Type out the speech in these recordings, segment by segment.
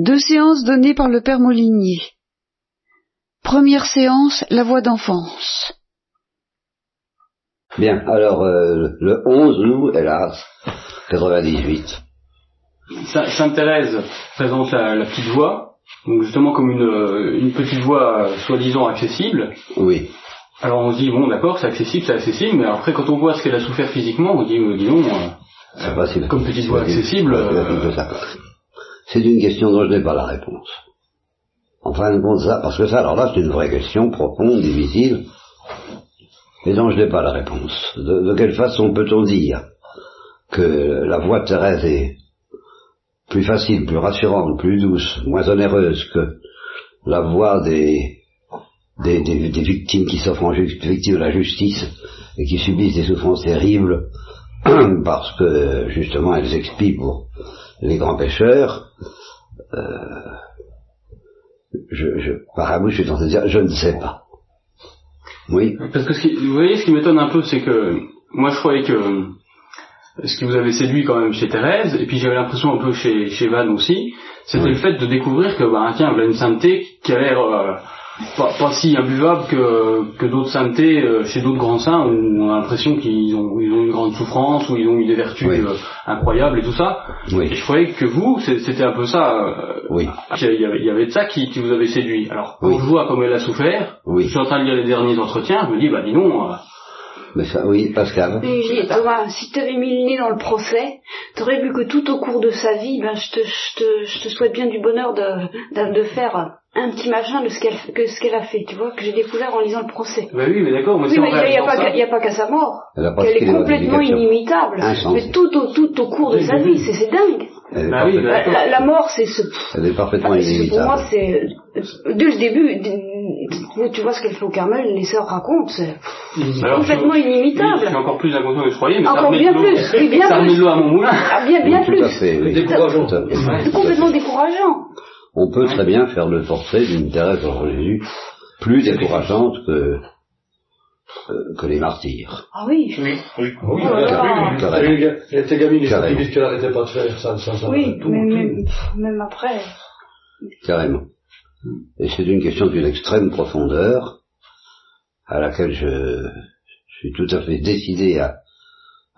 Deux séances données par le père Molinier. Première séance, la voix d'enfance. Bien, alors euh, le 11, nous, hélas, 98. Sainte Thérèse présente la, petite voix, donc justement comme une, euh, une petite voix euh, soi-disant accessible. Oui. Alors on se dit, bon d'accord, c'est accessible, c'est accessible, mais après quand on voit ce qu'elle a souffert physiquement, on dit, dis donc, comme petite voix accessible... C'est une question dont je n'ai pas la réponse. En fin de compte, ça, parce que ça, alors là, c'est une vraie question profonde, difficile, et dont je n'ai pas la réponse. De, quelle façon peut-on dire que la voix de Thérèse est plus facile, plus rassurante, plus douce, moins onéreuse que la voix des, victimes qui s'offrent en victimes de la justice et qui subissent des souffrances terribles parce que justement elles expient pour les grands pécheurs, euh, je, je, par un bout, je suis tenté de dire, je ne sais pas. Oui. Parce que ce vous voyez, ce qui m'étonne un peu, c'est que moi, je croyais que ce qui vous avait séduit quand même chez Thérèse, et puis j'avais l'impression un peu chez, chez Van aussi, c'était le fait de découvrir que, bah, tiens, a une sainteté qui a l'air euh, pas, pas, si imbuvable que, que d'autres saintetés euh, chez d'autres grands saints où on a l'impression qu'ils ont, ils ont une grande souffrance, où ils ont eu des vertus euh, incroyables et tout ça. Oui. Et je croyais que vous, c'était un peu ça. Euh, oui. Il y, avait, de ça qui, qui vous avait séduit. Alors, quand je vois comme elle a souffert, oui. je suis en train de lire les derniers entretiens, je me dis, bah dis donc... mais ça, oui, Pascal. Thomas, si tu avais mis le nez dans le procès, tu aurais vu que tout au cours de sa vie, ben, je, te, je, te, je te souhaite bien du bonheur de, de, de faire un petit machin de ce qu'elle que ce qu'elle a fait, tu vois, que j'ai découvert en lisant le procès. Bah oui, mais d'accord, oui, mais il n'y a, a, pas qu'à sa mort. Elle, est complètement inimitable. Mais tout au, tout au cours de sa vie, c'est dingue. Bah oui, la, la, mort, c'est ce. Elle est parfaitement inimitable. Pour moi, c'est dès le début. Tu vois ce qu'elle fait au Carmel, les sœurs racontent, c'est complètement inimitable. C'est encore plus inconscient que je croyais, mais encore bien plus, oui, bien plus. à mon moulin. Ah, bien, bien plus. Décourageant. Complètement décourageant on peut très bien faire le portrait d'une Thérèse de Jésus plus décourageante que, euh, que les martyrs. Ah oui Oui, oui. oui elle était gamine, il s'est qu'elle n'arrêtait pas de faire ça, ça, ça Oui, tout, mais, même après. Carrément. Et c'est une question d'une extrême profondeur à laquelle je, suis tout à fait décidé à,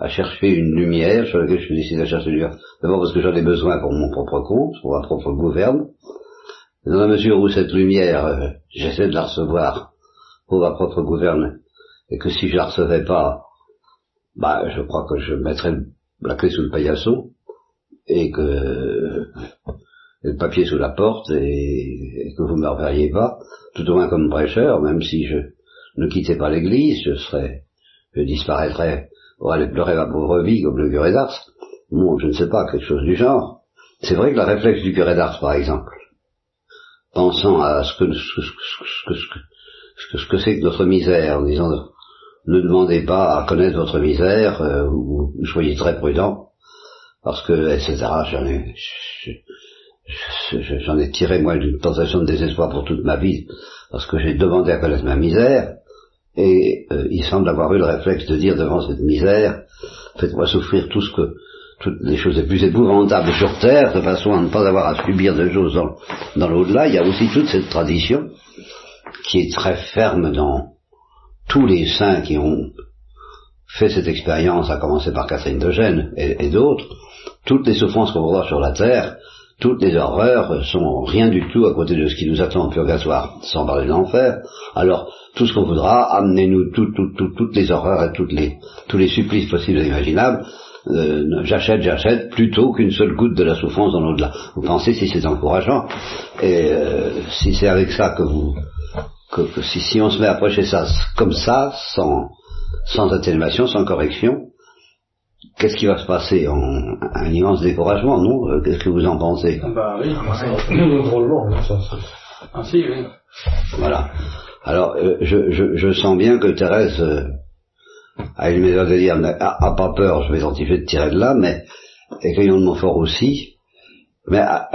chercher une lumière sur laquelle je suis décidé à chercher une lumière. D'abord parce que j'en ai besoin pour mon propre compte, pour ma propre gouverne. Dans la mesure où cette lumière, euh, j'essaie de la recevoir pour ma propre gouverne, et que si je la recevais pas, bah, je crois que je mettrais la clé sous le paillasson, et que le papier sous la porte, et, que vous ne me reverriez pas, tout au moins comme prêcheur, même si je ne quittais pas l'église, je serais, je disparaîtrais pour aller pleurer ma pauvre vie comme le curé d'Ars. Bon, je ne sais pas, quelque chose du genre. C'est vrai que la réflexe du curé d'Ars, par exemple, pensant à ce que ce ce que, ce que, c'est que notre misère, en disant ne demandez pas à connaître votre misère, euh, ou, soyez très prudent, parce que, etc., j'en ai, j'en ai tiré, moi, une tentation de désespoir pour toute ma vie, parce que j'ai demandé à connaître ma misère, et euh, il semble avoir eu le réflexe de dire devant cette misère, faites-moi souffrir tout ce que, toutes les choses les plus épouvantables sur Terre, de façon à ne pas avoir à subir de choses dans, l'au-delà. Il y a aussi toute cette tradition qui est très ferme dans tous les saints qui ont fait cette expérience, à commencer par Catherine de Gênes et, et d'autres, toutes les souffrances qu'on voit sur la terre, toutes les horreurs sont rien du tout à côté de ce qui nous attend au purgatoire, sans parler de l'enfer. Alors, tout ce qu'on voudra, amenez-nous toutes les horreurs et toutes les, tous les supplices possibles et imaginables, euh, j'achète, j'achète, plutôt qu'une seule goutte de la souffrance dans l'au-delà. Vous pensez si c'est encourageant, et euh, si c'est avec ça que vous, que, si, si, on se met à approcher ça comme ça, sans, sans atténuation, sans correction, qu'est-ce qui va se passer en, Un immense découragement, non euh, Qu'est-ce que vous en pensez Bah oui, drôlement. Ah si, oui. Voilà. Alors, je, je, je, sens bien que Thérèse à une maison de dire, a, pas peur, je vais tenter de tirer de là, mais écrivons de Montfort aussi. Mais ah,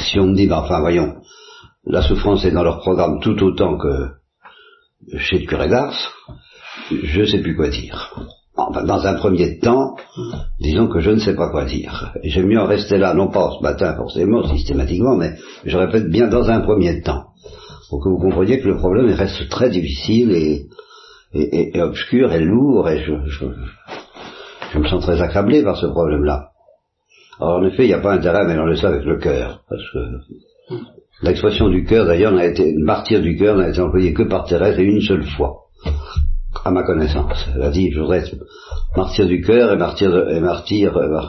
si on me dit, ben, enfin voyons, la souffrance est dans leur programme tout autant que chez le curé d'Ars, je ne sais plus quoi dire. Dans un premier temps, disons que je ne sais pas quoi dire. Et j'aime mieux en rester là, non pas ce matin forcément, systématiquement, mais je répète bien dans un premier temps. Pour que vous compreniez que le problème reste très difficile et, et, obscur et lourd, et je, je, me sens très accablé par ce problème-là. Alors en effet, il n'y a pas intérêt à mélanger ça avec le cœur, parce que l'expression du cœur, d'ailleurs, n'a été, martyr du cœur n'a été employée que par Thérèse et une seule fois à ma connaissance. Elle a dit, je voudrais être martyr du cœur et martyr, et martyr, euh,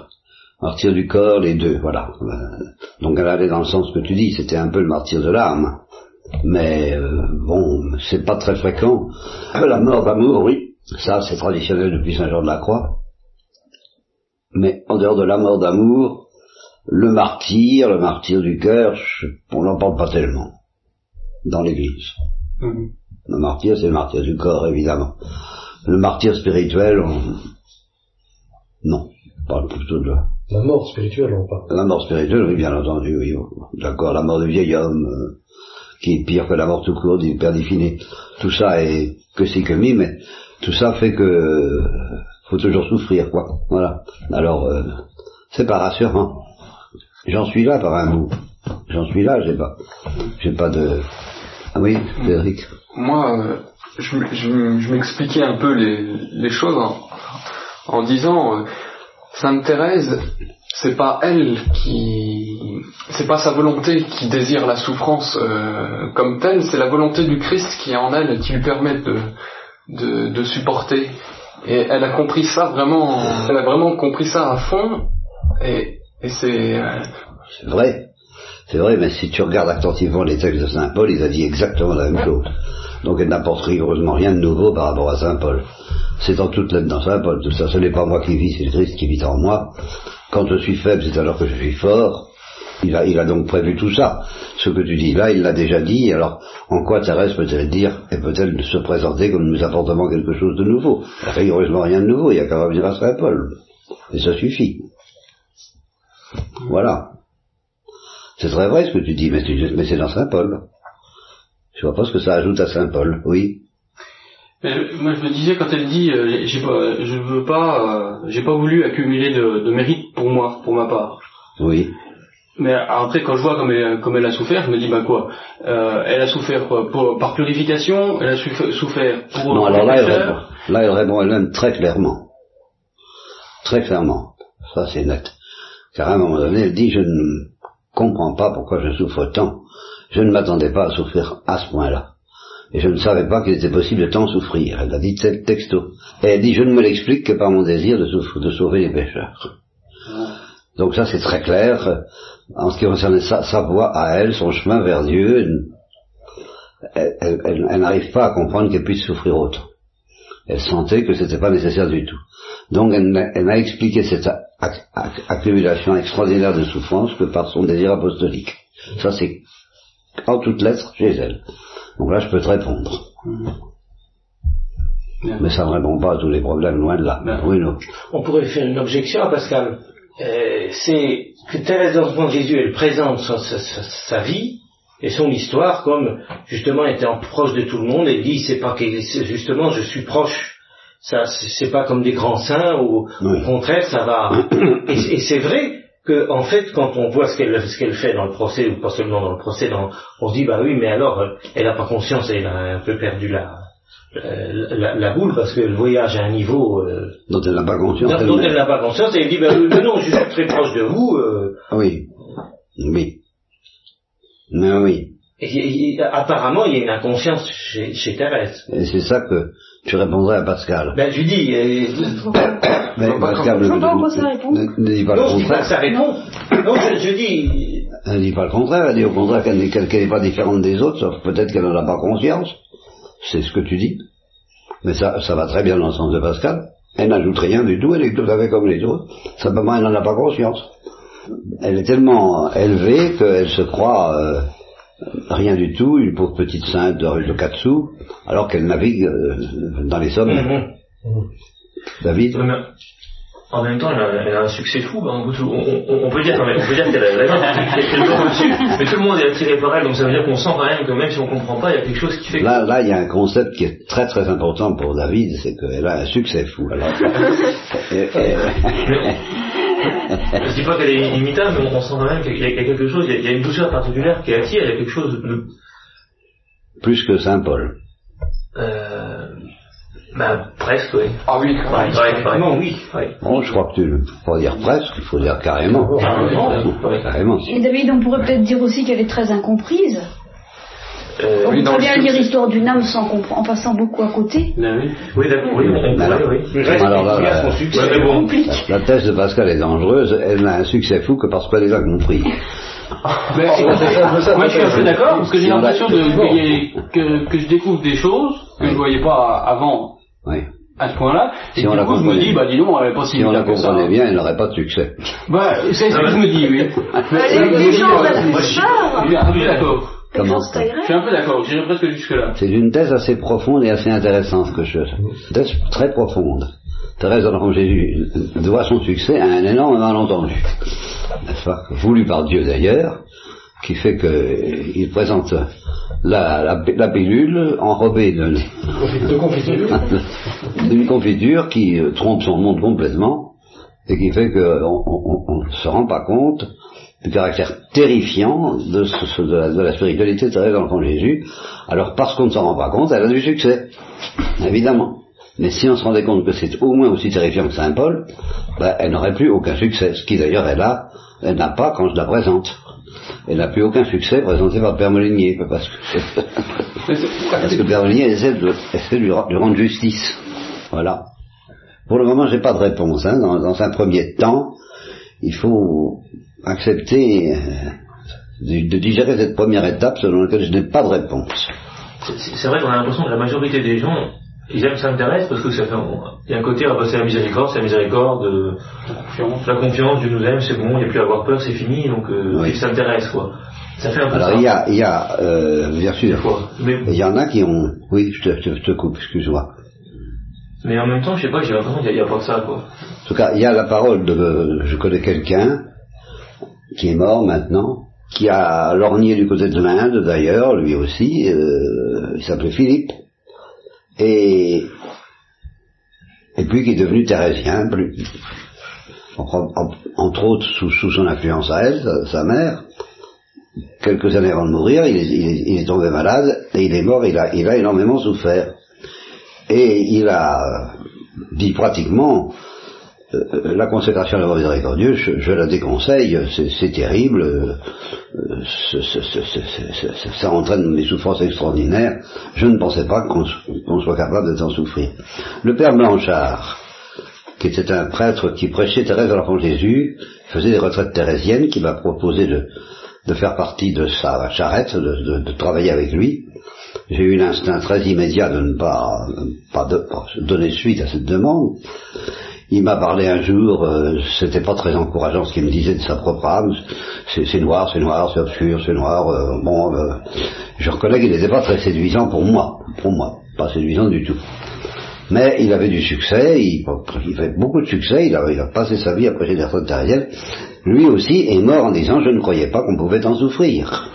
martyr du corps, les deux, voilà. Euh, donc elle allait dans le sens que tu dis, c'était un peu le martyr de l'âme. Mais euh, bon, c'est pas très fréquent. La mort d'amour, oui, ça c'est traditionnel depuis Saint Jean de la Croix. Mais en dehors de la mort d'amour, le martyr, le martyr du cœur, on n'en parle pas tellement dans l'Église. Mm-hmm. Le martyr, c'est le martyr du corps, évidemment. Le martyr spirituel, non. On parle plutôt de... La mort spirituelle, on parle. La mort spirituelle, oui, bien entendu, oui. D'accord, la mort du vieil homme, euh, qui est pire que la mort tout court, du Père défini. Tout ça est que c'est que mi, mais tout ça fait que faut toujours souffrir, quoi. Voilà. Alors, euh, c'est pas rassurant. J'en suis là par un bout. J'en suis là, j'ai pas, j'ai pas de. Ah oui, Frédéric moi, euh, je, je, m'expliquais un peu les, choses en, disant euh, Sainte Thérèse, c'est pas elle qui, c'est pas sa volonté qui désire la souffrance euh, comme telle, c'est la volonté du Christ qui est en elle qui lui permet de, de, de supporter. Et elle a compris ça vraiment, elle a vraiment compris ça à fond. Et, et c'est. C'est vrai. C'est vrai, mais si tu regardes attentivement les textes de Saint Paul, il a dit exactement la même chose. Donc elle n'apporte rigoureusement rien de nouveau par rapport à Saint Paul. C'est en toute lettre dans Saint Paul, tout ça, ce n'est pas moi qui vis, c'est le Christ qui vit en moi. Quand je suis faible, c'est alors que je suis fort. Il a, il a donc prévu tout ça. Ce que tu dis là, il l'a déjà dit, alors en quoi Thérèse peut-elle dire et peut-elle se présenter comme nous apportant quelque chose de nouveau? Rigoureusement rien de nouveau, il n'y a qu'à revenir à Saint Paul. Et ça suffit. Voilà. C'est très vrai ce que tu dis, mais, mais c'est dans Saint Paul. Je vois pas ce que ça ajoute à Saint Paul, oui. moi je me disais quand elle dit euh, j'ai pas, je veux pas, euh, j'ai pas voulu accumuler de, mérite pour moi, pour ma part. Oui. Mais après quand je vois comme elle, comme elle a souffert, je me dis bah quoi, euh, elle a souffert pour, par purification, elle a souffert pour. Non alors là elle, répond, là elle répond elle-même très clairement, très clairement. Ça c'est net. Car à un moment donné elle dit je ne comprends pas pourquoi je souffre tant je ne m'attendais pas à souffrir à ce point-là. Et je ne savais pas qu'il était possible de tant souffrir. Elle a dit tel texto. Et elle dit, je ne me l'explique que par mon désir de, de sauver les pécheurs. Donc ça c'est très clair. En ce qui concerne sa, sa, voie à elle, son chemin vers Dieu, elle, n'arrive pas à comprendre qu'elle puisse souffrir autant. Elle sentait que ce n'était pas nécessaire du tout. Donc elle, n'a expliqué cette accumulation extraordinaire de souffrance que par son désir apostolique. Ça c'est en toutes lettres chez elle. Donc là, je peux te répondre. Mais ça ne répond pas à tous les problèmes, loin de là. Oui, non. On pourrait faire une objection à Pascal. Euh, c'est que Thérèse d'Enfant de Jésus, elle présente sa, vie et son histoire comme justement étant proche de tout le monde. Elle dit, c'est pas que justement, je suis proche. Ça, c'est pas comme des grands saints, ou au contraire, ça va. et c'est vrai que en fait quand on voit ce qu'elle ce qu'elle fait dans le procès ou pas seulement dans le procès dans, on se dit bah oui mais alors euh, elle n'a pas conscience elle a un peu perdu la la, la, boule parce qu'elle voyage à un niveau euh, dont elle n'a pas conscience dont, elle n'a pas conscience et elle dit bah mais non je suis très proche de vous euh. oui oui mais oui et, apparemment, il y a une inconscience chez, chez Thérèse. Et c'est ça que tu répondrais à Pascal. Ben, je lui dis. mais Pascal ne, ne, dit pas le contraire. ça répond. Non, je, je dis. Elle ne dit pas le contraire. Elle dit au contraire qu'elle n'est pas différente des autres, sauf peut-être qu'elle n'en a pas conscience. C'est ce que tu dis. Mais ça, ça va très bien dans le sens de Pascal. Elle n'ajoute rien du tout. Elle est tout à fait comme les autres. Simplement, elle n'en a pas conscience. Elle est tellement élevée qu'elle se croit. Euh, rien du tout, une pauvre petite sainte de, de Katsu, alors qu'elle navigue euh, dans les sommes. Mhm. David en même temps, elle a, un succès fou. Hein. On, peut dire, on peut dire qu'elle a raison, qu'elle au-dessus, mais tout le monde est attiré par elle, donc ça veut dire qu'on sent quand même que même si on comprend pas, il y a quelque chose qui fait. Là, là, il y a un concept qui est très très important pour David, c'est qu'elle a un succès fou. Alors, et, je dis pas qu'elle est inimitable, mais on sent quand même qu'il y, a quelque chose, il y a, une douceur particulière qui attire, il y a quelque chose de plus que Saint Paul. Euh, ben, presque, oui. Ah oui, carrément. oui. Bon, je crois que tu ne faut pas dire presque, il faut dire carrément. Carrément. Et David, on pourrait peut-être dire aussi qu'elle est très incomprise. Euh, on oui, peut bien lire l'histoire d'une âme sans en passant beaucoup à côté. Ben oui, oui d'accord, oui, on pourrait, oui. Alors là, la, la, la, thèse de Pascal est dangereuse, elle n'a un succès fou que parce qu'elle les a compris. Mais, moi je suis un peu d'accord parce que j'ai l'impression que, que je découvre des choses que je ne voyais pas avant oui. à ce point-là. Et du coup, je me dis, bah dis donc, elle n'est pas si, si on la comprenait bien, elle n'aurait pas de succès. Bah, c'est ce que je me dis, oui. Les gens Je suis d'accord. Comment Je suis un peu d'accord, j'irai presque jusque-là. C'est une thèse assez profonde et assez intéressante que je. Une thèse très profonde. Thérèse de Jésus doit son succès à un énorme malentendu, n'est-ce pas Voulu par Dieu d'ailleurs, qui fait qu'il présente la, la, pilule enrobée d'une confiture. confiture qui trompe son monde complètement et qui fait qu'on ne se rend pas compte du caractère terrifiant de, de, la, spiritualité de Thérèse de l'Enfant Jésus. Alors parce qu'on ne s'en rend pas compte, elle a du succès, évidemment. Mais si on se rendait compte que c'est au moins aussi terrifiant que Saint Paul, ben, elle n'aurait plus aucun succès. Ce qui d'ailleurs elle a, elle n'a pas quand je la présente. Elle n'a plus aucun succès présenté par le Père Molinier, parce que, parce que le Père Molinier essaie de, essaie de lui rendre justice. Voilà. Pour le moment, j'ai pas de réponse. Hein. Dans, dans, un premier temps, il faut accepter euh, de, de, digérer cette première étape selon laquelle je n'ai pas de réponse. C'est vrai qu'on a l'impression que la majorité des gens ils aiment s'intéresser parce que ça fait, il y a un côté, à passer la miséricorde, c'est la miséricorde, euh, la confiance, Dieu nous aime, c'est bon, il n'y a plus à avoir peur, c'est fini, donc euh, ils s'intéressent, quoi. Ça fait un peu Alors il y a, il y a, euh, bien sûr, il y en a qui ont, oui, je te coupe, excuse-moi. Mais en même temps, je sais pas, j'ai l'impression qu'il n'y a, pas que ça, quoi. En tout cas, il y a la parole de, je connais quelqu'un qui est mort maintenant, qui a lorgné du côté de l'Inde d'ailleurs, lui aussi, euh, il s'appelait Philippe et, et puis qui est devenu thérésien, plus, entre autres sous, son influence à elle, sa, mère. Quelques années avant de mourir, il est, il, est, tombé malade et il est mort, il a, il a énormément souffert. Et il a dit pratiquement, euh, la consécration à la miséricordieux, je, je la déconseille, c'est terrible, euh, ça entraîne des souffrances extraordinaires. Je ne pensais pas qu'on soit capable de s'en souffrir. Le père Blanchard, qui était un prêtre qui prêchait Thérèse de l'Enfant Jésus, faisait des retraites thérésiennes, qui m'a proposé de, faire partie de sa charrette, de, travailler avec lui. J'ai eu l'instinct très immédiat de ne pas donner suite à cette demande. Il m'a parlé un jour, euh, c'était pas très encourageant ce qu'il me disait de sa propre âme. C'est noir, c'est noir, c'est obscur, c'est noir. Euh, bon, euh, je reconnais qu'il n'était pas très séduisant pour moi, pour moi, pas séduisant du tout. Mais il avait du succès, il, il fait beaucoup de succès, il a, il a, passé sa vie à prêcher des retraites Lui aussi est mort en disant je ne croyais pas qu'on pouvait en souffrir.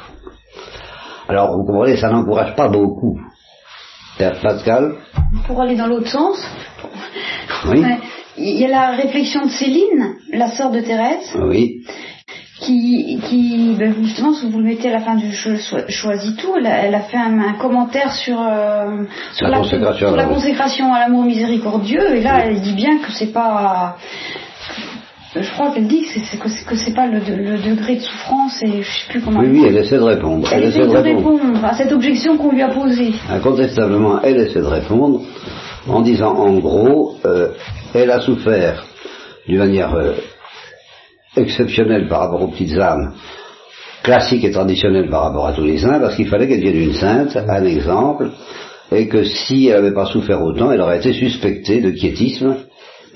Alors vous comprenez, ça n'encourage pas beaucoup. Pascal Pour aller dans l'autre sens, oui il y a la réflexion de Céline, la sœur de Thérèse. Oui. Qui, qui ben justement, si vous le mettez à la fin du Je choisis tout, elle a, fait un, commentaire sur, euh, sur, la, consécration, la consécration à l'amour miséricordieux, et là, elle dit bien que c'est pas. Je crois qu'elle dit que c'est que c'est pas le, degré de souffrance et je sais plus comment. Oui, oui, elle essaie de répondre. Elle, essaie de, répondre. à cette objection qu'on lui a posée. Incontestablement, elle essaie de répondre en disant en gros, euh, elle a souffert d'une manière euh, exceptionnelle par rapport aux petites âmes, classiques et traditionnelles par rapport à tous les saints, parce qu'il fallait qu'elle vienne une sainte, un exemple, et que si elle n'avait pas souffert autant, elle aurait été suspectée de quiétisme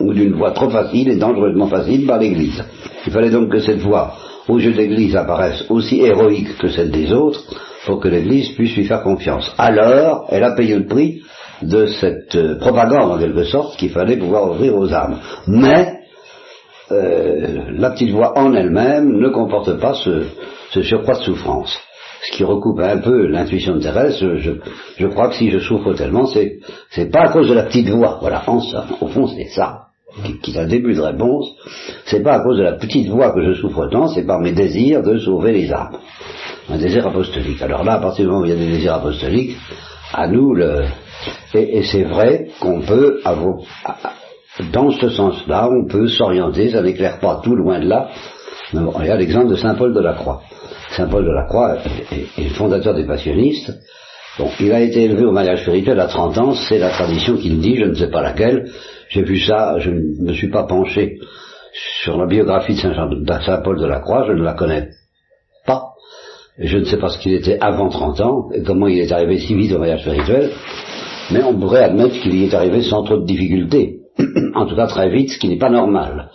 ou d'une voie trop facile et dangereusement facile par l'Église. Il fallait donc que cette voie aux yeux de l'Église apparaisse aussi héroïque que celle des autres pour que l'Église puisse lui faire confiance. Alors, elle a payé le prix de cette euh, propagande en quelque sorte qu'il fallait pouvoir ouvrir aux âmes. Mais euh, la petite voix en elle-même ne comporte pas ce, surcroît de souffrance. Ce qui recoupe un peu l'intuition de Thérèse, je, crois que si je souffre tellement, c'est, c'est pas à cause de la petite voix. Voilà, au fond, c'est ça qui, est un début de réponse. C'est pas à cause de la petite voix que je souffre tant, c'est par mes désirs de sauver les âmes. Un désir apostolique. Alors là, à partir du moment où il y a des désirs apostoliques, à nous le, et, c'est vrai qu'on peut avoir, dans ce sens-là, on peut s'orienter, ça n'éclaire pas tout loin de là. Regarde l'exemple de Saint Paul de la Croix. Saint Paul de la Croix est, le fondateur des passionnistes. Bon, il a été élevé au mariage spirituel à 30 ans, c'est la tradition qu'il dit, je ne sais pas laquelle. J'ai vu ça, je ne me suis pas penché sur la biographie de Saint, Jean, de Saint Paul de la Croix, je ne la connais pas. Je ne sais pas ce qu'il était avant 30 ans, et comment il est arrivé si vite au mariage spirituel, mais on pourrait admettre qu'il y est arrivé sans trop de difficultés. en tout cas très vite, ce qui n'est pas normal.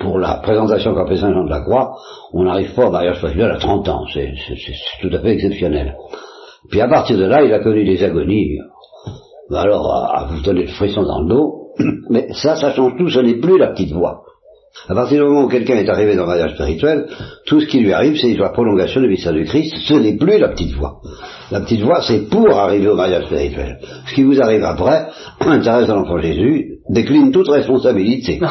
Pour la présentation qu'a fait Saint Jean de la Croix, on n'arrive pas au mariage spirituel à 30 ans, c'est tout à fait exceptionnel. Puis à partir de là, il a connu des agonies, alors à, vous donner le frisson dans le dos, mais ça, ça change tout, ce n'est plus la petite voix. À partir du moment où quelqu'un est arrivé dans le mariage spirituel, tout ce qui lui arrive, c'est la prolongation du mystère du Christ. Ce n'est plus la petite voix. La petite voix, c'est pour arriver au mariage spirituel. Ce qui vous arrive après, intéresse à l'enfant Jésus, décline toute responsabilité.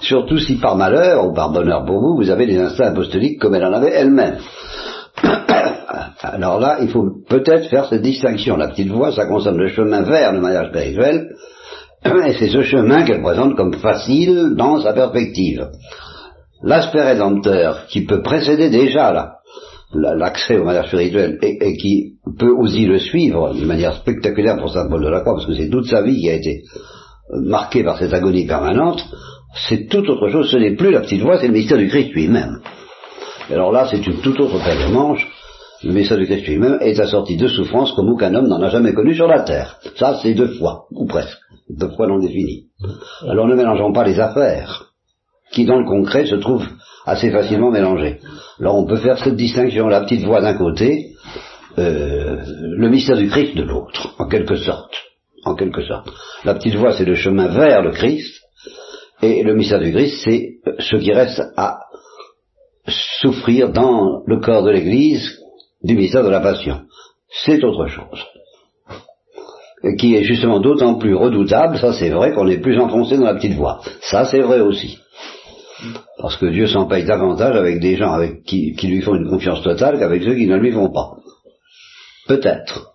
Surtout si par malheur ou par bonheur pour vous, vous avez des instincts apostoliques comme elle en avait elle-même. Alors là, il faut peut-être faire cette distinction. La petite voix, ça concerne le chemin vers le mariage spirituel, et c'est ce chemin qu'elle présente comme facile dans sa perspective. L'aspect rédempteur qui peut précéder déjà l'accès au mariage spirituel et, qui peut aussi le suivre de manière spectaculaire pour Saint Paul de la Croix, parce que c'est toute sa vie qui a été marquée par cette agonie permanente, c'est tout autre chose, ce n'est plus la petite voix, c'est le mystère du Christ lui-même. Alors là, c'est une toute autre paire de manches. Le message du Christ lui-même est assorti de souffrances comme aucun homme n'en a jamais connu sur la terre. Ça, c'est deux fois, ou presque, deux fois non définies. Alors ne mélangeons pas les affaires, qui dans le concret se trouvent assez facilement mélangées. Alors on peut faire cette distinction, la petite voix d'un côté, euh, le mystère du Christ de l'autre, en quelque sorte. En quelque sorte. La petite voix, c'est le chemin vers le Christ, et le mystère du Christ, c'est ce qui reste à souffrir dans le corps de l'Église du mystère de la passion. C'est autre chose. Et qui est justement d'autant plus redoutable, ça c'est vrai, qu'on est plus enfoncé dans la petite voie. Ça c'est vrai aussi. Parce que Dieu s'en paye davantage avec des gens avec qui, qui lui font une confiance totale qu'avec ceux qui ne lui font pas. Peut-être.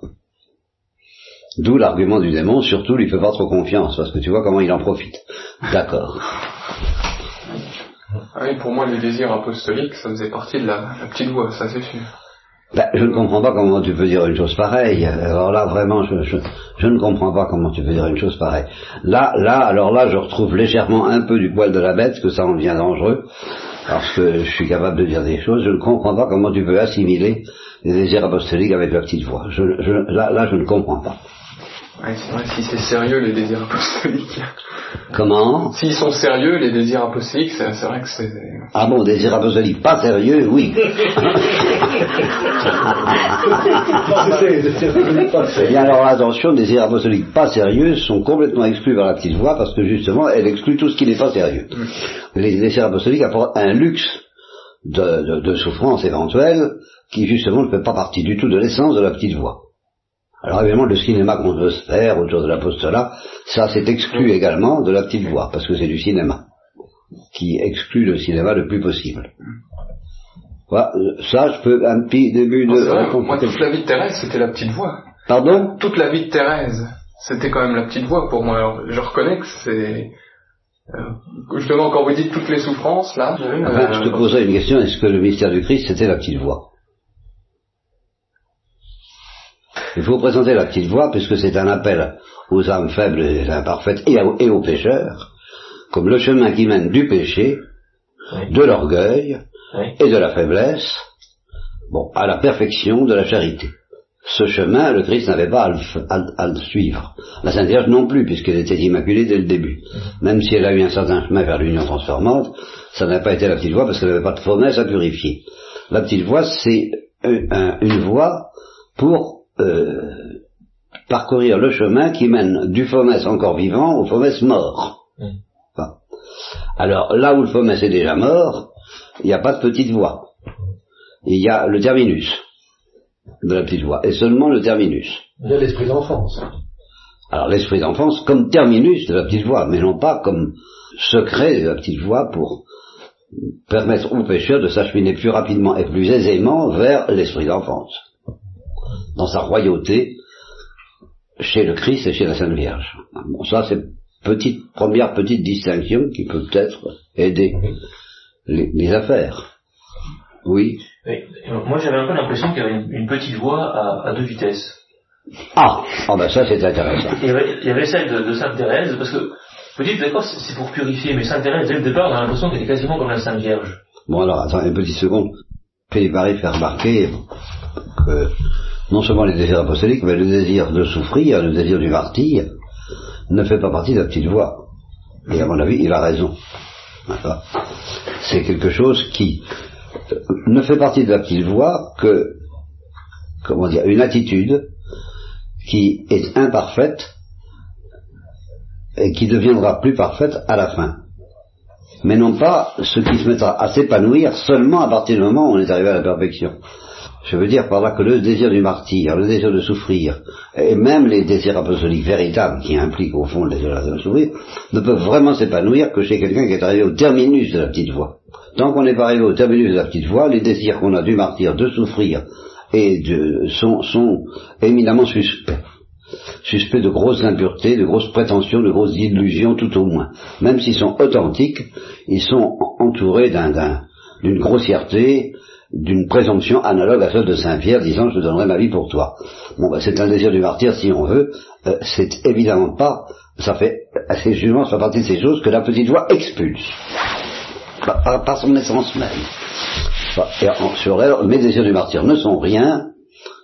D'où l'argument du démon, surtout lui fait pas trop confiance, parce que tu vois comment il en profite. D'accord. Ah oui, pour moi, les désirs apostoliques, ça faisait partie de la, petite voix, ça c'est sûr. Ben, je ne comprends pas comment tu peux dire une chose pareille. Alors là, vraiment, je, ne comprends pas comment tu peux dire une chose pareille. Là, là, alors là, je retrouve légèrement un peu du poil de la bête, que ça en devient dangereux, parce que je suis capable de dire des choses. Je ne comprends pas comment tu peux assimiler les désirs apostoliques avec la petite voix. Je, là, là, je ne comprends pas. Ouais, c'est vrai, si c'est sérieux les désirs apostoliques. Comment S'ils sont sérieux, les désirs apostoliques, c'est, vrai que c'est. Ah bon, désirs apostoliques pas sérieux, oui. Eh bien alors attention, désirs apostoliques pas sérieux sont complètement exclus par la petite voix parce que justement, elle exclut tout ce qui n'est pas sérieux. Mm. Les désirs apostoliques apportent un luxe de, de souffrance éventuelle qui justement ne fait pas partie du tout de l'essence de la petite voix. Alors évidemment, le cinéma qu'on veut se faire autour de l'apostolat, ça c'est exclu également de la petite voix, parce que c'est du cinéma, qui exclut le cinéma le plus possible. Voilà, ça, je peux un petit début de... moi, toute la vie de Thérèse, c'était la petite voix. Pardon? Toute la vie de Thérèse, c'était quand même la petite voix pour moi. Alors, je reconnais que c'est... Euh, justement, quand vous dites toutes les souffrances, là... Euh, je te poserai une question, est-ce que le mystère du Christ, c'était la petite voix? Il faut présenter la petite voix puisque c'est un appel aux âmes faibles et imparfaites et, aux pécheurs, comme le chemin qui mène du péché, de l'orgueil et de la faiblesse, bon, à la perfection de la charité. Ce chemin, le Christ n'avait pas à le, suivre. La Sainte Vierge non plus, puisqu'elle était immaculée dès le début. Même si elle a eu un certain chemin vers l'union transformante, ça n'a pas été la petite voix parce qu'elle n'avait pas de faunesse à purifier. La petite voix, c'est une voix pour euh, parcourir le chemin qui mène du Phomès encore vivant au Phomès mort. Mm. Alors là où le Phomès est déjà mort, il n'y a pas de petite voix. Il y a le terminus de la petite voix, et seulement le terminus. Il y a l'esprit d'enfance. Alors l'esprit d'enfance comme terminus de la petite voix, mais non pas comme secret de la petite voix pour permettre aux pécheurs de s'acheminer plus rapidement et plus aisément vers l'esprit d'enfance, dans sa royauté chez le Christ et chez la Sainte Vierge. Bon, ça c'est petite première petite distinction qui peut peut-être aider les, affaires. Oui. Moi j'avais un peu l'impression qu'il y avait une, petite voix à, deux vitesses. Ah, oh ben ça c'est intéressant. Il y, avait, celle de, Sainte Thérèse, parce que, vous dites d'accord, c'est pour purifier, mais Sainte Thérèse, dès le départ, on a l'impression qu'elle est quasiment comme la Sainte Vierge. Bon alors, attends une petite seconde. Philippe Marie fait remarquer que non seulement les désirs apostoliques, mais le désir de souffrir, le désir du martyr, ne fait pas partie de la petite voix. Et à mon avis, il a raison. C'est quelque chose qui euh, ne fait partie de la petite voix que, comment dire, une attitude qui est imparfaite et qui deviendra plus parfaite à la fin. Mais non pas ce qui se mettra à s'épanouir seulement à partir du moment où on est arrivé à la perfection. Je veux dire par là que le désir du martyr, le désir de souffrir, et même les désirs apostoliques véritables qui impliquent au fond le désir de souffrir, ne peuvent vraiment s'épanouir que chez quelqu'un qui est arrivé au terminus de la petite voie. Tant qu'on n'est pas arrivé au terminus de la petite voie, les désirs qu'on a du martyr de souffrir et sont, sont éminemment suspects suspects de grosses impuretés, de grosses prétentions, de grosses illusions tout au moins. Même s'ils sont authentiques, ils sont entourés d'une grossièreté, d'une présomption analogue à celle de Saint Pierre disant je donnerai ma vie pour toi. Bon, ben, c'est un désir du martyr si on veut, euh, c'est évidemment pas, ça fait, assez justement, ça fait partie de ces choses que la petite voix expulse, par, son essence même. Et sur elle, mes désirs du martyr ne sont rien,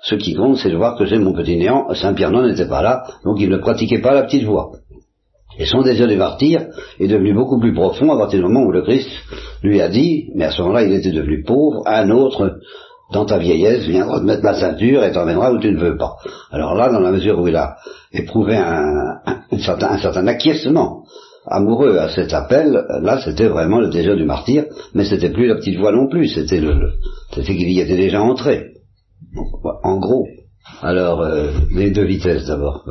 ce qui compte c'est de voir que j'ai mon petit néant, Saint Pierre non n'était pas là, donc il ne pratiquait pas la petite voix. Et son désir de martyr est devenu beaucoup plus profond à partir du moment où le Christ lui a dit, mais à ce moment-là il était devenu pauvre, un autre, dans ta vieillesse, viendra te mettre la ceinture et t'emmènera où tu ne veux pas. Alors là, dans la mesure où il a éprouvé un, certain, acquiescement amoureux à cet appel, là c'était vraiment le désir du martyr, mais c'était plus la petite voix non plus, c'était le, c'était qu'il y était déjà entré. En gros. Alors, euh, les deux vitesses d'abord.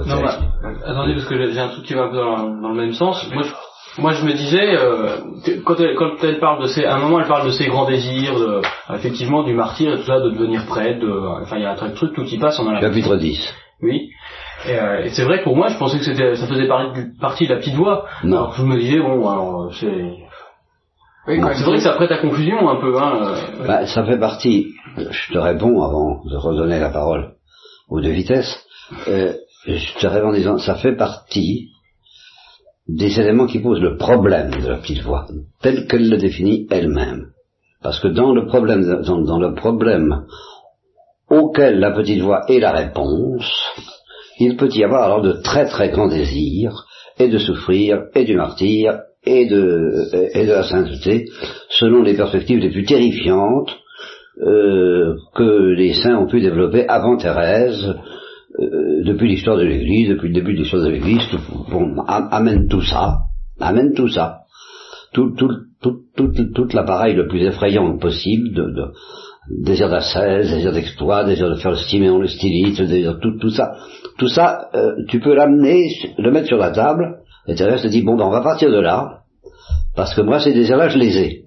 Attendez, parce que j'ai un truc qui va un peu dans, le même sens. Moi, je, moi, je me disais, euh, quand, elle, quand elle parle de ces, à un moment, elle parle de ses grands désirs, de, effectivement, du martyr et tout ça, de devenir prêtre, de, enfin, il y a un truc, truc tout qui passe, on a la Chapitre 10. Oui. Et, euh, et c'est vrai que pour moi, je pensais que c'était, ça faisait partie de la petite voix. Non. Alors, je me disais, bon, alors, c'est, oui, c'est vrai que ça prête à confusion un peu. Hein. Bah, ça fait partie. Je te réponds avant de redonner la parole ou de vitesse, euh, réponds en disant, ça fait partie des éléments qui posent le problème de la petite voix, tel qu'elle le définit elle-même. Parce que dans le problème, dans, le problème auquel la petite voix est la réponse, il peut y avoir alors de très très grands désirs, et de souffrir, et du martyr, et de, et de la sainteté, selon les perspectives les plus terrifiantes euh, que les saints ont pu développer avant Thérèse, euh, depuis l'histoire de l'Église, depuis le début de l'histoire de l'Église, amène tout ça, amène tout ça, tout, tout, tout, tout, l'appareil le plus effrayant possible, de, de désir d'ascèse, désir d'exploit, désir de faire le stiméon, le stylite, désir, tout, tout ça, tout ça, euh, tu peux l'amener, le mettre sur la table, et Thérèse te dit, bon, ben, on va partir de là, parce que moi, ces désirs-là, je les ai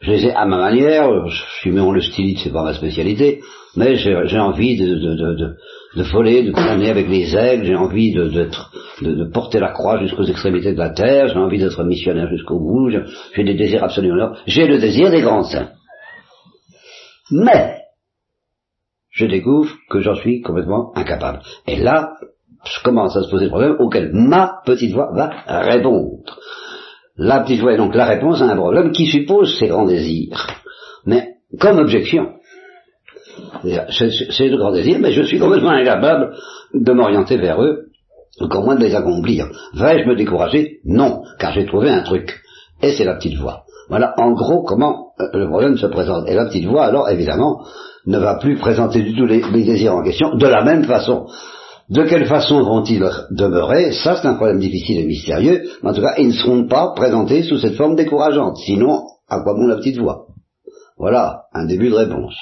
je les ai à ma manière, je suis en le stylite, c'est pas ma spécialité, mais j'ai envie de, de, de, de, voler, de planer avec les aigles, j'ai envie de, de, porter la croix jusqu'aux extrémités de la terre, j'ai envie d'être missionnaire jusqu'au bout, j'ai des désirs absolument j'ai le désir des grands saints. Mais, je découvre que j'en suis complètement incapable. Et là, je commence à se poser le problème auquel ma petite voix va répondre. La petite voix est donc la réponse à un problème qui suppose ces grands désirs. Mais comme objection, c'est de grands désirs, mais je suis complètement incapable de m'orienter vers eux, encore moins de les accomplir. Vais-je me décourager? Non, car j'ai trouvé un truc. Et c'est la petite voix. Voilà en gros comment euh, le problème se présente. Et la petite voix, alors évidemment, ne va plus présenter du tout les, désirs en question de la même façon. De quelle façon vont-ils demeurer? Ça, c'est un problème difficile et mystérieux, mais en tout cas, ils ne seront pas présentés sous cette forme décourageante. Sinon, à quoi bon la petite voix? Voilà, un début de réponse.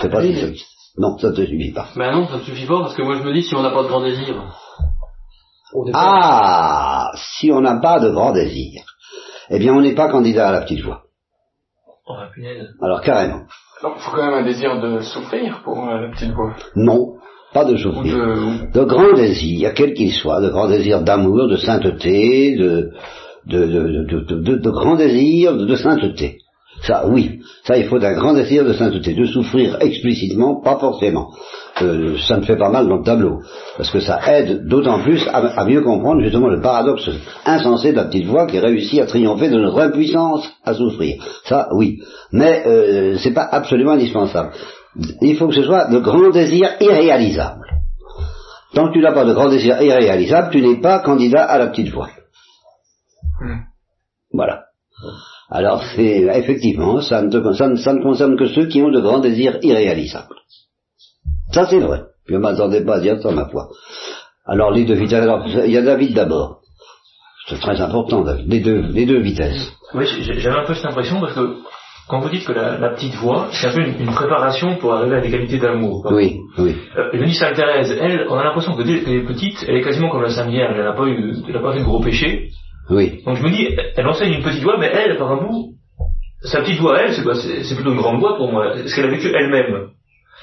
C'est pas si Non, ça ne te suffit pas. Ben non, ça ne suffit pas, parce que moi je me dis, si on n'a pas de grand désir... Ah Si on n'a pas de grand désir, eh bien on n'est pas candidat à la petite voix. Oh, Alors carrément. Il faut quand même un désir de souffrir pour euh, la petite voix. Non, pas de souffrir. De... de grands désirs, quel qu'il soit, de grands désirs d'amour, de sainteté, de, de, de, de grands désirs de sainteté. Ça, oui, ça, il faut un grand désir de sainteté. De souffrir explicitement, pas forcément. Euh, ça me fait pas mal dans le tableau, parce que ça aide d'autant plus à, mieux comprendre justement le paradoxe insensé de la petite voix qui réussit à triompher de notre impuissance à souffrir. Ça, oui, mais euh, c'est pas absolument indispensable. Il faut que ce soit de grands désirs irréalisables. Tant que tu n'as pas de grands désirs irréalisables, tu n'es pas candidat à la petite voix. Hmm. Voilà. Alors c'est effectivement, ça ne, ça ne concerne que ceux qui ont de grands désirs irréalisables. Ça c'est vrai. Je ne m'attendais pas à dire ça, ma foi. Alors les deux vitesses. il y a David d'abord. C'est très important, David. Les deux, les deux vitesses. Oui, j'avais un peu cette impression parce que quand vous dites que la, petite voix, c'est un peu une, préparation pour arriver à des qualités d'amour. Oui, oui. Euh, Sainte Thérèse, elle, on a l'impression que dès qu'elle est petite, elle est quasiment comme la Sainte Vierge, elle n'a pas eu, elle pas fait de gros péchés. Oui. Donc je me dis, elle enseigne une petite voix, mais elle, par un bout, sa petite voix, elle, c'est plutôt une grande voix pour moi. Est-ce qu'elle a vécu elle-même?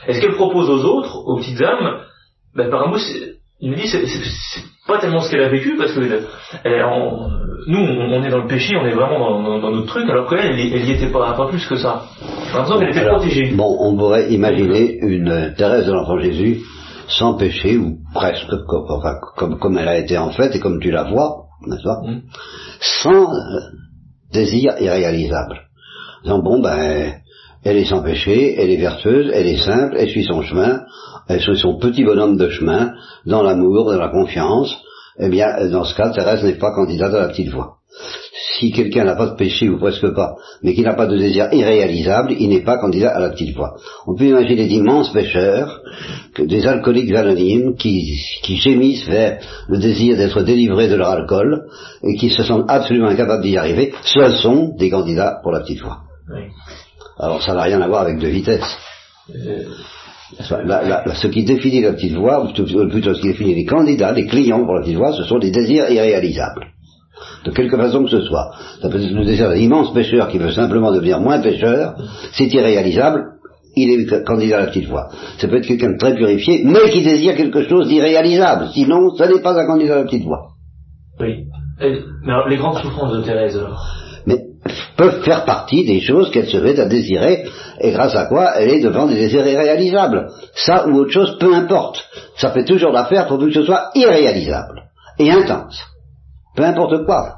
Est-ce qu'elle propose aux autres, aux petites âmes, ben, par un bout, il me dit, c'est pas tellement ce qu'elle a vécu, parce que elle, nous, on est dans le péché, on est vraiment dans, notre truc, alors qu'elle, elle, n'y était pas, pas plus que ça. J'ai l'impression qu'elle était protégée. Bon, on pourrait imaginer une Thérèse de l'Enfant Jésus sans péché, ou presque, comme, comme elle a été en fait, et comme tu la vois, n'est-ce pas mm. Sans euh, désir irréalisable. Donc bon, ben, elle est sans péché, elle est vertueuse, elle est simple, elle suit son chemin, elle suit son petit bonhomme de chemin, dans l'amour, dans la confiance, eh bien, dans ce cas, Thérèse n'est pas candidate à la petite voix si quelqu'un n'a pas de péché, ou presque pas, mais qui n'a pas de désir irréalisable, il n'est pas candidat à la petite voie. On peut imaginer d'immenses pécheurs, que des alcooliques anonymes, qui, qui gémissent vers le désir d'être délivrés de leur alcool, et qui se sentent absolument incapables d'y arriver, ce sont des candidats pour la petite voie. Alors ça n'a rien à voir avec de vitesse. Euh, ce qui définit la petite voie, ou plutôt ce qui définit les candidats, les clients pour la petite voie, ce sont des désirs irréalisables de quelque façon que ce soit. Ça peut être le désir d'un immense pêcheur qui veut simplement devenir moins pêcheur, c'est irréalisable, il est candidat à la petite voie. Ça peut être quelqu'un de très purifié, mais qui désire quelque chose d'irréalisable, sinon ce n'est pas un candidat à la petite voie. Oui. mais alors, les grandes souffrances de Thérèse alors? Peuvent faire partie des choses qu'elle se met à désirer, et grâce à quoi elle est devant des désirs irréalisables. Ça ou autre chose, peu importe. Ça fait toujours l'affaire pour que ce soit irréalisable et intense. Peu importe quoi.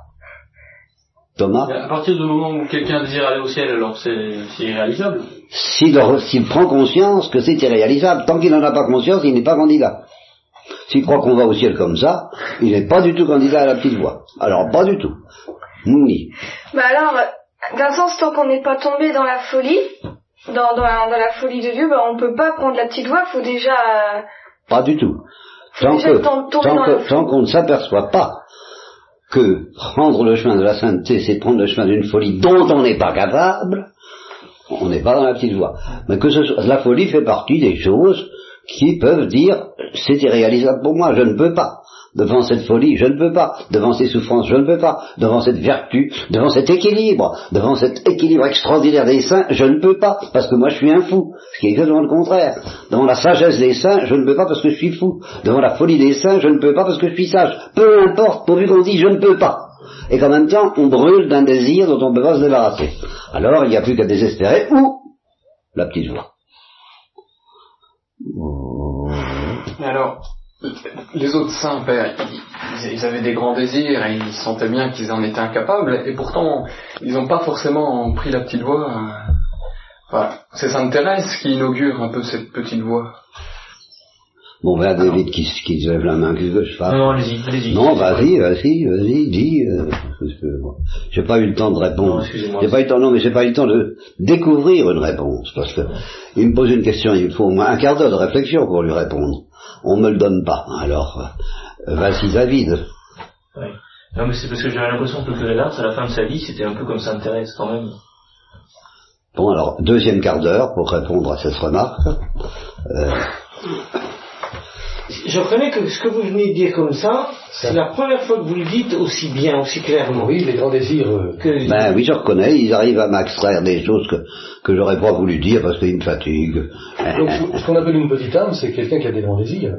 Thomas À partir du moment où quelqu'un désire aller au ciel, alors c'est irréalisable S'il prend conscience que c'est irréalisable, tant qu'il n'en a pas conscience, il n'est pas candidat. S'il croit qu'on va au ciel comme ça, il n'est pas du tout candidat à la petite voie. Alors, pas du tout. Ni. Bah alors, d'un sens, tant qu'on n'est pas tombé dans la folie, dans, la, folie de Dieu, bah on ne peut pas prendre la petite voie, il faut déjà... Pas du tout. Tant qu'on ne s'aperçoit pas que prendre le chemin de la sainteté, c'est prendre le chemin d'une folie dont on n'est pas capable, on n'est pas dans la petite voie. Mais que ce soit, la folie fait partie des choses qui peuvent dire c'est irréalisable pour moi, je ne peux pas. Devant cette folie, je ne peux pas. Devant ces souffrances, je ne peux pas. Devant cette vertu, devant cet équilibre, devant cet équilibre extraordinaire des saints, je ne peux pas, parce que moi je suis un fou. Ce qui est exactement le contraire. Devant la sagesse des saints, je ne peux pas parce que je suis fou. Devant la folie des saints, je ne peux pas parce que je suis sage. Peu importe, pourvu qu'on dit je ne peux pas. Et qu'en même temps, on brûle d'un désir dont on ne peut pas se débarrasser. Alors, il n'y a plus qu'à désespérer, ou la petite voix. Alors, les autres saints, père, ils, avaient des grands désirs et ils sentaient bien qu'ils en étaient incapables, et pourtant, ils n'ont pas forcément pris la petite voie. c'est Sainte Thérèse qui inaugure un peu cette petite voie. Bon, ben, David qui, qui lève la main, qu'est-ce que je fasse Non, allez-y, allez-y. Non, vas-y, vas-y, vas-y, dis. Euh, j'ai pas eu le temps de répondre. J'ai pas eu le temps, non, mais j'ai pas eu le temps de découvrir une réponse, parce que il me pose une question, il faut au moins un quart d'heure de réflexion pour lui répondre. On me le donne pas. Alors, euh, vas-y, David. Oui. Non, mais c'est parce que j'avais l'impression que le à la fin de sa vie, c'était un peu comme Sainte Thérèse, quand même. Bon, alors, deuxième quart d'heure pour répondre à cette remarque. Euh, Je reconnais que ce que vous venez de dire comme ça, c'est la première fois que vous le dites aussi bien, aussi clairement. Oui, les grands désirs. euh, Que- ben oui, je reconnais, ils arrivent à m'extraire des choses que, que j'aurais pas voulu dire parce qu'ils me fatiguent. Donc, ce qu'on appelle une petite âme, c'est quelqu'un qui a des grands désirs.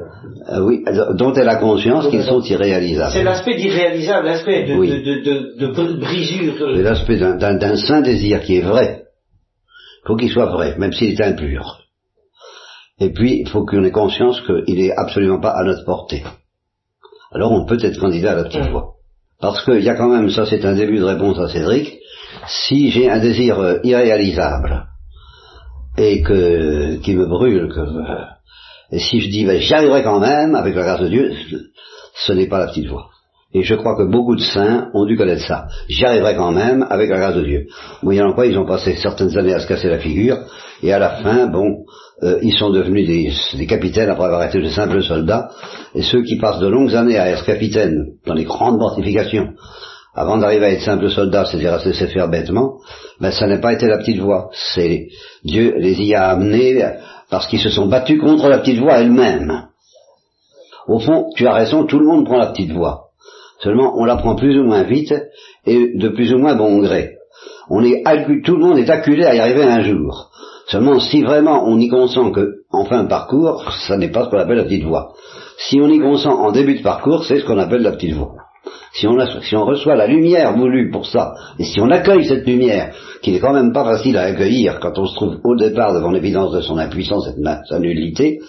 Euh, oui, dont elle a conscience qu'ils sont C'est irréalisables. l'aspect d'irréalisable, l'aspect de, Oui. de, de, de- de br- brisure. C'est l'aspect d'un- d'un d'un saint désir qui est vrai. Il faut qu'il soit vrai, même s'il est impur. Et puis, il faut qu'on ait conscience qu'il n'est absolument pas à notre portée. Alors on peut être candidat à la petite voix. Parce qu'il y a quand même, ça c'est un début de réponse à Cédric, si j'ai un désir euh, irréalisable et que qui me brûle, que, euh, et si je dis ben, j'y arriverai quand même, avec la grâce de Dieu, ce n'est pas la petite voix. Et je crois que beaucoup de saints ont dû connaître ça. J'y arriverai quand même avec la grâce de Dieu. Moyennant quoi, ils ont passé certaines années à se casser la figure, et à la fin, bon, euh, ils sont devenus des, des capitaines après avoir été de simples soldats, et ceux qui passent de longues années à être capitaines dans les grandes mortifications, avant d'arriver à être simples soldats, c'est-à-dire à se laisser faire bêtement, ben ça n'a pas été la petite voix. C'est Dieu les y a amenés parce qu'ils se sont battus contre la petite voix elle-même. Au fond, tu as raison, tout le monde prend la petite voix. Seulement, on la prend plus ou moins vite et de plus ou moins bon gré. On est tout le monde est acculé à y arriver un jour. Seulement, si vraiment on y consent que, en fin de parcours, ça n'est pas ce qu'on appelle la petite voix. Si on y consent en début de parcours, c'est ce qu'on appelle la petite voix. Si on, si on reçoit la lumière voulue pour ça, et si on accueille cette lumière, qui n'est quand même pas facile à accueillir quand on se trouve au départ devant l'évidence de son impuissance et de sa nullité,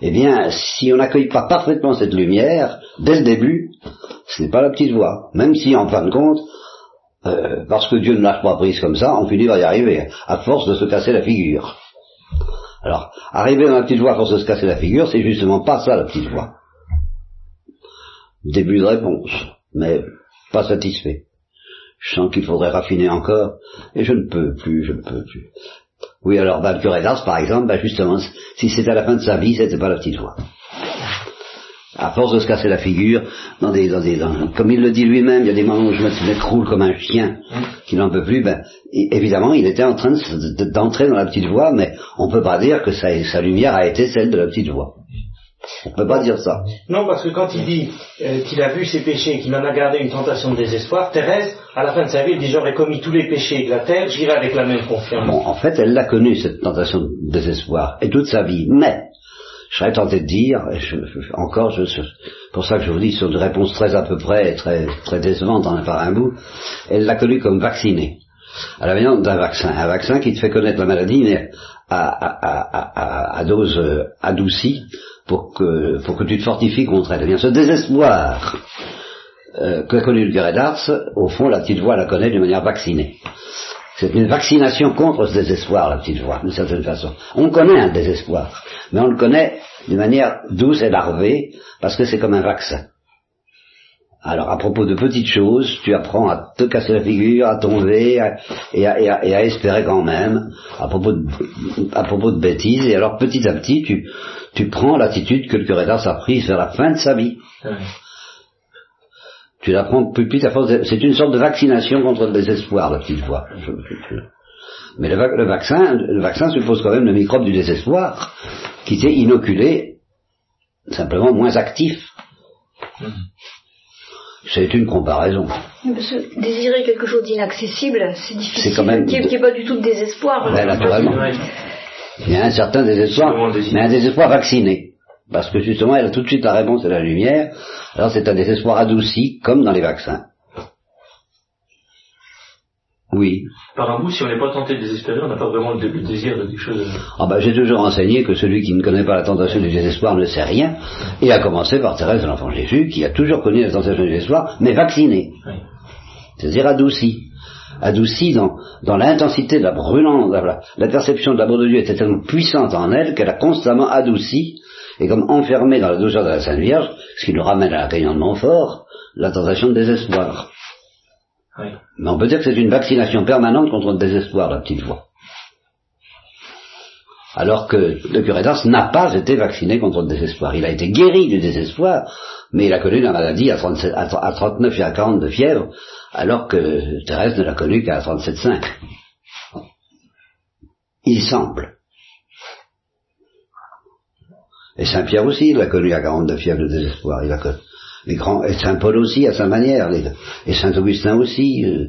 eh bien, si on n'accueille pas parfaitement cette lumière, dès le début, ce n'est pas la petite voix. Même si, en fin de compte, euh, parce que Dieu ne lâche pas prise comme ça, on finit par y arriver, à force de se casser la figure. Alors, arriver dans la petite voix à force de se casser la figure, c'est justement pas ça la petite voix. Début de réponse, mais pas satisfait. Je sens qu'il faudrait raffiner encore, et je ne peux plus, je ne peux plus. Oui, alors, bah, le curé d'Ars, par exemple, bah, justement, si c'était à la fin de sa vie, c'était pas la petite voix. À force de se casser la figure, dans des, dans des, dans- comme il le dit lui-même, il y a des moments où je me m'écroule comme un chien qui n'en peut plus. Ben, évidemment, il était en train de se- de- d'entrer dans la petite voie, mais on peut pas dire que sa, sa lumière a été celle de la petite voie. On peut pas dire ça. Non, parce que quand il dit euh, qu'il a vu ses péchés, qu'il en a gardé une tentation de désespoir, Thérèse, à la fin de sa vie, elle dit j'aurais commis tous les péchés de la terre, j'irai avec la même confiance. Bon, en fait, elle l'a connue, cette tentation de désespoir, et toute sa vie. Mais, je serais tenté de dire, et je- encore, je- pour ça que je vous dis, sur des réponses très à peu près, et très, très décevantes en un par un bout, elle l'a connue comme vaccinée. À la manière d'un vaccin. Un vaccin qui te fait connaître la maladie, mais à, à, à, à, dose euh, adoucie, pour que, pour que tu te fortifies contre elle. Eh bien, ce désespoir euh, que connu le curé d'Ars, au fond, la petite voix la connaît d'une manière vaccinée. C'est une vaccination contre ce désespoir, la petite voix, d'une certaine façon. On connaît un désespoir, mais on le connaît d'une manière douce et larvée, parce que c'est comme un vaccin. Alors, à propos de petites choses, tu apprends à te casser la figure, à tomber, et, à, espérer quand même, à propos, de, bêtises, et alors petit à petit, tu, prends l'attitude que le curé d'Ars a prise vers la fin de sa vie. Tu la prends plus vite à force de- C'est une sorte de vaccination contre le désespoir, la petite voix. Mais le, vac- le vaccin, le vaccin suppose quand même le microbe du désespoir, qui t'est inoculé, simplement moins actif. C'est une comparaison. Mais Parce que désirer quelque chose d'inaccessible, c'est difficile. C'est quand même- Qui n'est pas du tout de désespoir. Ben, naturellement. Il y a un certain désespoir, mais un désespoir vacciné. Parce que justement, elle a tout de suite la réponse et la lumière. Alors c'est un désespoir adouci, comme dans les vaccins. Oui. Par un bout, si on n'est pas tenté de désespérer, on n'a pas vraiment le, désir de quelque chose. Ah ben, j'ai toujours enseigné que celui qui ne connaît pas la tentation du désespoir ne sait rien, et à commencer par Thérèse de l'Enfant Jésus, qui a toujours connu la tentation du désespoir, mais vaccinée, Oui. c'est-à-dire adoucie. Adoucie dans, dans l'intensité de la brûlante, la, la perception de l'amour de Dieu était tellement puissante en elle qu'elle a constamment adouci, est comme enfermé dans la douceur de la Sainte Vierge, ce qui nous ramène à la Réunion de Montfort, la tentation de désespoir. Mais on peut dire que c'est une vaccination permanente contre le désespoir, la petite voix. Alors que le curé d'Ars n'a pas été vacciné contre le désespoir. Il a été guéri du désespoir, mais il a connu la maladie à, 37, à 39 et à 40 de fièvre, alors que Thérèse ne l'a connu qu'à 37,5. Il semble. Et Saint Pierre aussi, il l'a connu à 42 fièvres de désespoir. Il a connu les grands, et Saint Paul aussi à sa manière, et Saint Augustin aussi, euh,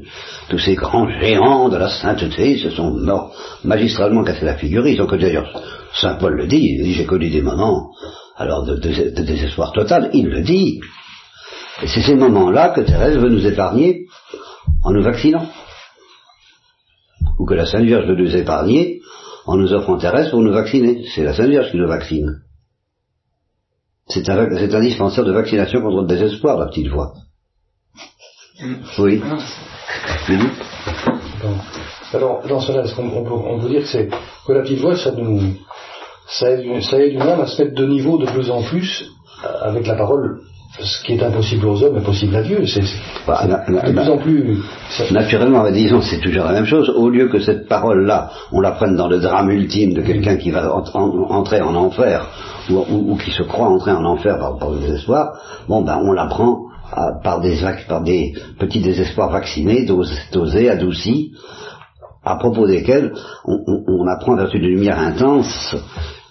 tous ces grands géants de la sainteté se sont morts, magistralement cassé la figure. Ils d'ailleurs, Saint Paul le dit, il dit j'ai connu des moments alors de, de désespoir total, il le dit. Et c'est ces moments-là que Thérèse veut nous épargner en nous vaccinant. Ou que la Sainte Vierge veut nous épargner en nous offrant Thérèse pour nous vacciner. C'est la Sainte Vierge qui nous vaccine. C'est un, indispensable de vaccination contre le désespoir, la petite voix. Oui. Alors, dans cela, est-ce qu'on peut, dire que, c'est, que la petite voix, ça nous, ça aide, ça aide une âme à se mettre de niveau de plus en plus avec la parole ce qui est impossible aux hommes est possible à Dieu. C'est bah, de plus en plus. Naturellement, disons, c'est toujours la même chose. Au lieu que cette parole-là, on la prenne dans le drame ultime de quelqu'un qui va entrer en enfer ou, qui se croit entrer en enfer par, le désespoir, bon ben on la prend par, des, par des petits désespoirs vaccinés, dosés, adoucis, à propos desquels on, apprend vertu de lumière intense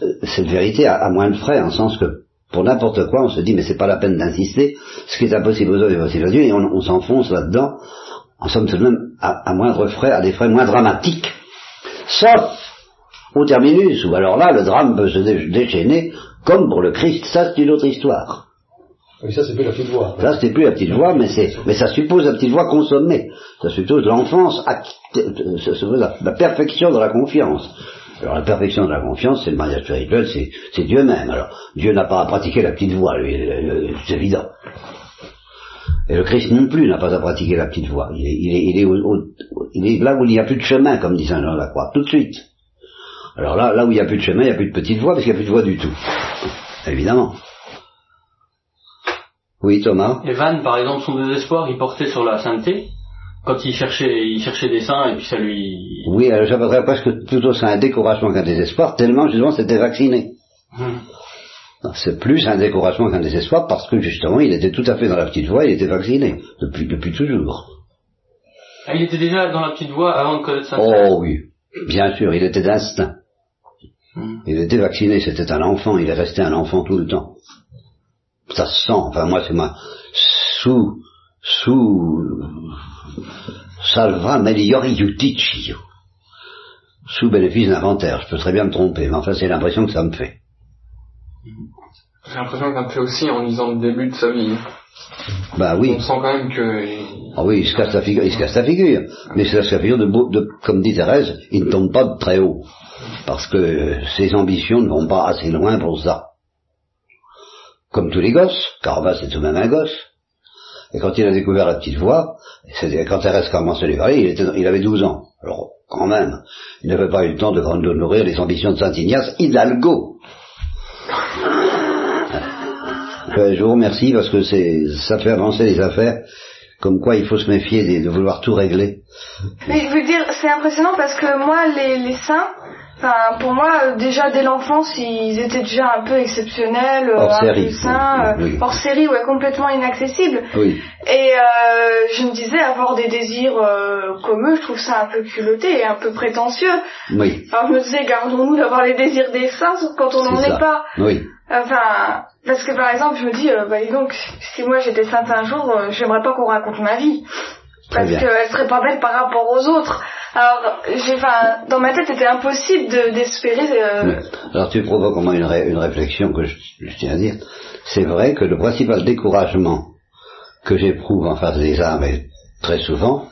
euh, cette vérité à, à moins de frais, en sens que pour n'importe quoi, on se dit mais c'est pas la peine d'insister, ce qui est impossible aux hommes est possible à Dieu, et on, s'enfonce là-dedans, en somme tout de même à, moindre frais, à des frais moins dramatiques. Sauf au terminus, où alors là, le drame peut se déchaîner, comme pour le Christ, ça c'est une autre histoire. Oui, ça c'est plus la petite voix. Ça c'est plus la petite voix, mais c'est, mais ça suppose la petite voix consommée. Ça suppose l'enfance, la perfection de la confiance. Alors la perfection de la confiance, c'est le mariage spirituel, c'est Dieu même. Alors Dieu n'a pas à pratiquer la petite voix, c'est évident. Et le Christ non plus n'a pas à pratiquer la petite voix. Il est, là où il n'y a plus de chemin, comme dit Saint Jean de la Croix, tout de suite. Alors là, là où il n'y a plus de chemin, il n'y a plus de petite voix, parce qu'il n'y a plus de voix du tout. Évidemment. Oui, Thomas? Evan, par exemple, son désespoir, il portait sur la sainteté quand il cherchait, il cherchait des saints et puis ça lui. Oui, alors j'appellerais presque plutôt ça un découragement qu'un désespoir, tellement justement c'était vacciné. Hum. C'est plus un découragement qu'un désespoir parce que justement il était tout à fait dans la petite voie, il était vacciné depuis, depuis toujours. Ah, il était déjà dans la petite voie avant de connaître sa Oh oui, bien sûr, il était d'instinct. Hum. Il était vacciné, c'était un enfant, il est resté un enfant tout le temps. Ça se sent, enfin moi c'est moi, sous, sous salva meliori. Sous bénéfice d'inventaire, je peux très bien me tromper, mais enfin c'est l'impression que ça me fait. J'ai l'impression que ça me fait aussi en lisant le début de sa vie. Bah oui. On sent quand même que. Ah oui, il se casse la figure, il se casse la figure. Mais c'est la figure de, de, comme dit Thérèse, il ne tombe pas de très haut. Parce que ses ambitions ne vont pas assez loin pour ça. Comme tous les gosses, car c'est tout de même un gosse. Et quand il a découvert la petite voix, quand Thérèse commençait à lui parler, il, était, il avait 12 ans. Alors, quand même, il n'avait pas eu le temps de, de nourrir les ambitions de Saint Ignace, Hidalgo. Je vous remercie parce que c'est, ça fait avancer les affaires, comme quoi il faut se méfier de, vouloir tout régler. Mais je veux dire, c'est impressionnant parce que moi, les saints, Enfin, pour moi, euh, déjà dès l'enfance, ils étaient déjà un peu exceptionnels, euh, hors un série, peu sains, oui, hors série, ouais, complètement inaccessibles. Oui. Et euh, je me disais, avoir des désirs comme eux, je trouve ça un peu culotté et un peu prétentieux. Oui. Enfin, je me disais, gardons-nous d'avoir les désirs des saints, quand on n'en est, pas. Oui. Enfin, parce que par exemple, je me dis, bah donc, si moi j'étais sainte un jour, j'aimerais pas qu'on raconte ma vie. Parce qu'elle serait pas belle par rapport aux autres. Alors, enfin, dans ma tête, c'était impossible d'espérer. Euh, Alors, tu provoques au moins une, une réflexion que je, tiens à dire. C'est vrai que le principal découragement que j'éprouve en face des âmes est très souvent,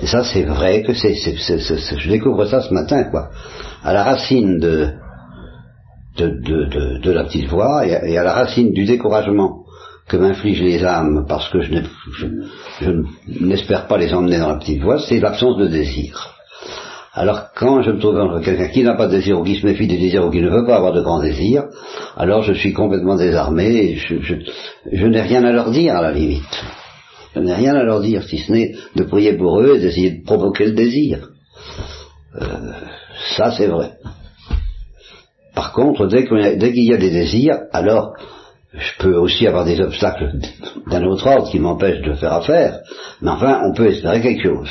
et ça, c'est vrai que c'est, je découvre ça ce matin, quoi. À la racine de de, de, de, la petite voix et à la racine du découragement que m'infligent les âmes parce que je n'espère pas les emmener dans la petite voie, c'est l'absence de désir. Alors quand je me trouve entre quelqu'un qui n'a pas de désir ou qui se méfie des désirs ou qui ne veut pas avoir de grands désirs, alors je suis complètement désarmé et je, n'ai rien à leur dire à la limite. Je n'ai rien à leur dire, si ce n'est de prier pour eux et d'essayer de provoquer le désir. Euh, ça c'est vrai. Par contre, dès qu'il y a des désirs, alors je peux aussi avoir des obstacles d'un autre ordre qui m'empêchent de faire affaire, mais enfin, on peut espérer quelque chose.